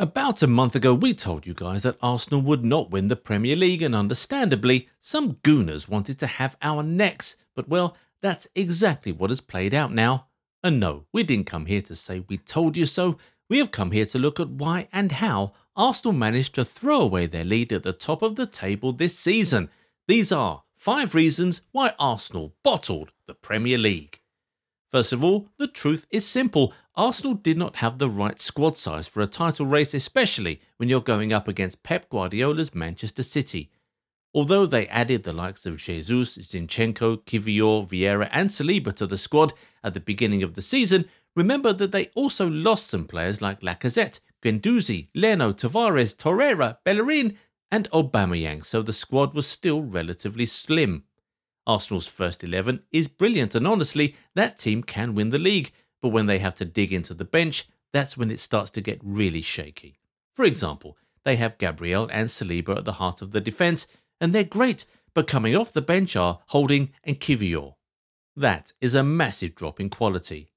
About a month ago, we told you guys that Arsenal would not win the Premier League, and understandably, some gooners wanted to have our necks. But well, that's exactly what has played out now. And no, we didn't come here to say we told you so. We have come here to look at why and how Arsenal managed to throw away their lead at the top of the table this season. These are five reasons why Arsenal bottled the Premier League. First of all, the truth is simple. Arsenal did not have the right squad size for a title race, especially when you're going up against Pep Guardiola's Manchester City. Although they added the likes of Jesus, Zinchenko, Kiwior, Vieira, and Saliba to the squad at the beginning of the season, remember that they also lost some players like Lacazette, Guendouzi, Leno, Tavares, Torreira, Bellerin, and Aubameyang, so the squad was still relatively slim. Arsenal's first 11 is brilliant, and honestly, that team can win the league. But when they have to dig into the bench, that's when it starts to get really shaky. For example, they have Gabriel and Saliba at the heart of the defence, and they're great, but coming off the bench are Holding and Kiwior. That is a massive drop in quality.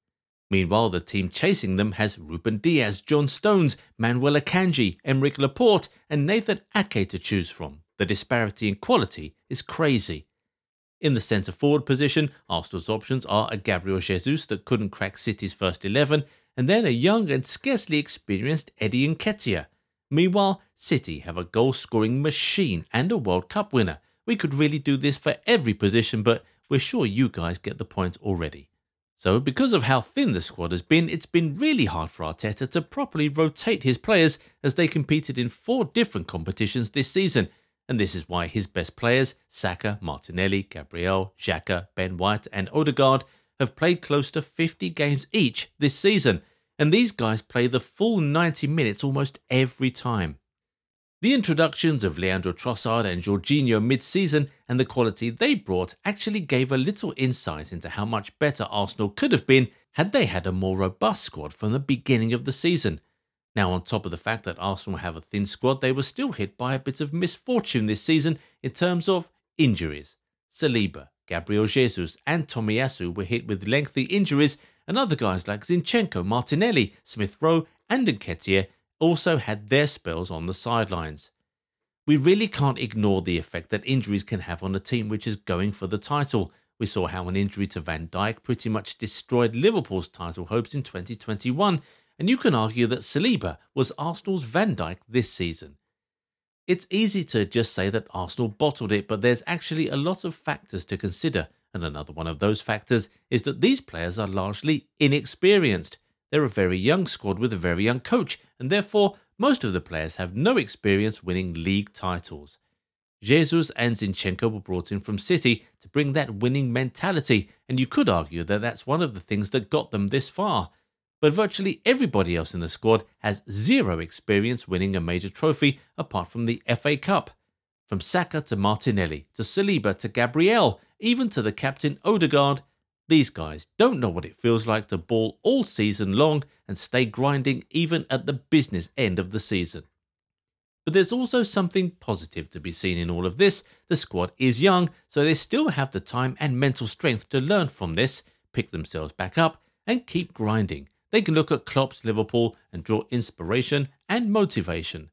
Meanwhile, the team chasing them has Ruben Dias, John Stones, Manuel Akanji, Aymeric Laporte, and Nathan Ake to choose from. The disparity in quality is crazy. In the centre forward position, Arsenal's options are a Gabriel Jesus that couldn't crack City's first 11, and then a young and scarcely experienced Eddie Nketiah. Meanwhile, City have a goal scoring machine and a World Cup winner. We could really do this for every position, but we're sure you guys get the point already. So, because of how thin the squad has been, it's been really hard for Arteta to properly rotate his players as they competed in four different competitions this season and this is why his best players, Saka, Martinelli, Gabriel, Xhaka, Ben White, and Odegaard, have played close to 50 games each this season, and these guys play the full 90 minutes almost every time. The introductions of Leandro Trossard and Jorginho mid-season and the quality they brought actually gave a little insight into how much better Arsenal could have been had they had a more robust squad from the beginning of the season. Now, on top of the fact that Arsenal have a thin squad, they were still hit by a bit of misfortune this season in terms of injuries. Saliba, Gabriel Jesus, and Tomiyasu were hit with lengthy injuries, and other guys like Zinchenko, Martinelli, Smith Rowe, and Nketiah also had their spells on the sidelines. We really can't ignore the effect that injuries can have on a team which is going for the title. We saw how an injury to Van Dijk pretty much destroyed Liverpool's title hopes in 2021 and you can argue that Saliba was Arsenal's Van Dijk this season. It's easy to just say that Arsenal bottled it, but there's actually a lot of factors to consider, and another one of those factors is that these players are largely inexperienced. They're a very young squad with a very young coach, and therefore most of the players have no experience winning league titles. Jesus and Zinchenko were brought in from City to bring that winning mentality, and you could argue that that's one of the things that got them this far but virtually everybody else in the squad has zero experience winning a major trophy apart from the FA Cup. From Saka to Martinelli, to Saliba to Gabriel, even to the captain Odegaard, these guys don't know what it feels like to ball all season long and stay grinding even at the business end of the season. But there's also something positive to be seen in all of this. The squad is young, so they still have the time and mental strength to learn from this, pick themselves back up, and keep grinding. They can look at Klopp's Liverpool and draw inspiration and motivation.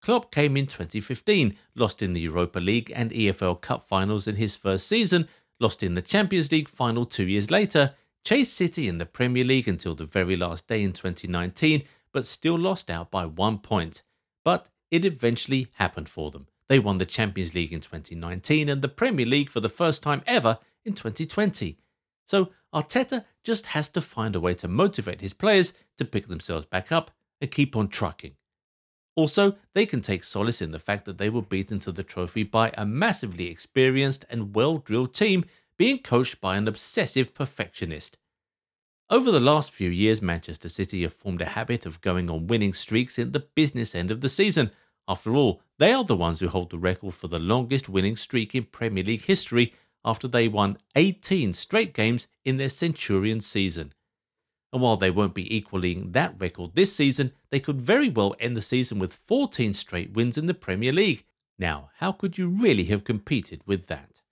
Klopp came in 2015, lost in the Europa League and EFL Cup finals in his first season, lost in the Champions League final two years later, chased City in the Premier League until the very last day in 2019, but still lost out by one point. But it eventually happened for them. They won the Champions League in 2019 and the Premier League for the first time ever in 2020. So Arteta just has to find a way to motivate his players to pick themselves back up and keep on trucking. Also, they can take solace in the fact that they were beaten to the trophy by a massively experienced and well drilled team being coached by an obsessive perfectionist. Over the last few years, Manchester City have formed a habit of going on winning streaks in the business end of the season. After all, they are the ones who hold the record for the longest winning streak in Premier League history after they won 18 straight games in their Centurion season. And while they won't be equaling that record this season, they could very well end the season with 14 straight wins in the Premier League. Now, how could you really have competed with that?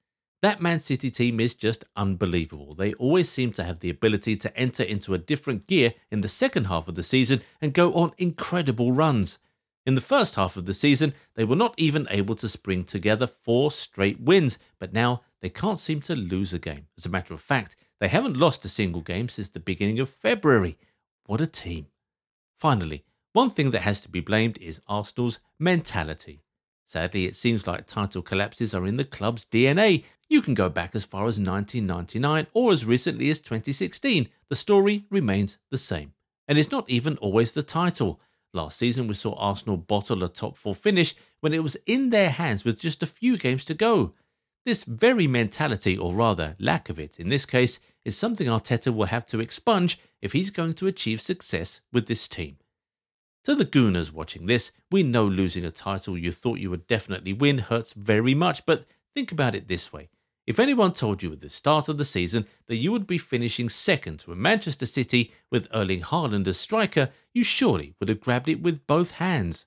That Man City team is just unbelievable. They always seem to have the ability to enter into a different gear in the second half of the season and go on incredible runs. In the first half of the season, they were not even able to spring together four straight wins, but now they can't seem to lose a game. As a matter of fact, they haven't lost a single game since the beginning of February. What a team. Finally, one thing that has to be blamed is Arsenal's mentality. Sadly, it seems like title collapses are in the club's DNA. You can go back as far as 1999 or as recently as 2016. The story remains the same. And it's not even always the title. Last season, we saw Arsenal bottle a top four finish when it was in their hands with just a few games to go. This very mentality, or rather lack of it in this case, is something Arteta will have to expunge if he's going to achieve success with this team. To the Gooners watching this, we know losing a title you thought you would definitely win hurts very much, but think about it this way. If anyone told you at the start of the season that you would be finishing second to a Manchester City with Erling Haaland as striker, you surely would have grabbed it with both hands.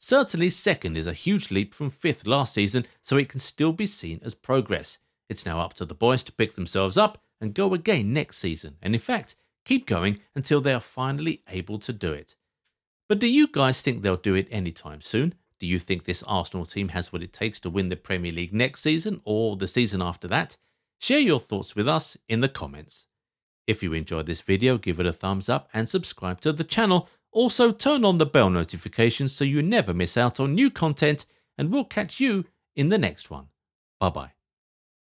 Certainly, second is a huge leap from fifth last season, so it can still be seen as progress. It's now up to the boys to pick themselves up and go again next season, and in fact, keep going until they are finally able to do it. But do you guys think they'll do it anytime soon? Do you think this Arsenal team has what it takes to win the Premier League next season or the season after that? Share your thoughts with us in the comments. If you enjoyed this video, give it a thumbs up and subscribe to the channel. Also, turn on the bell notifications so you never miss out on new content, and we'll catch you in the next one. Bye bye.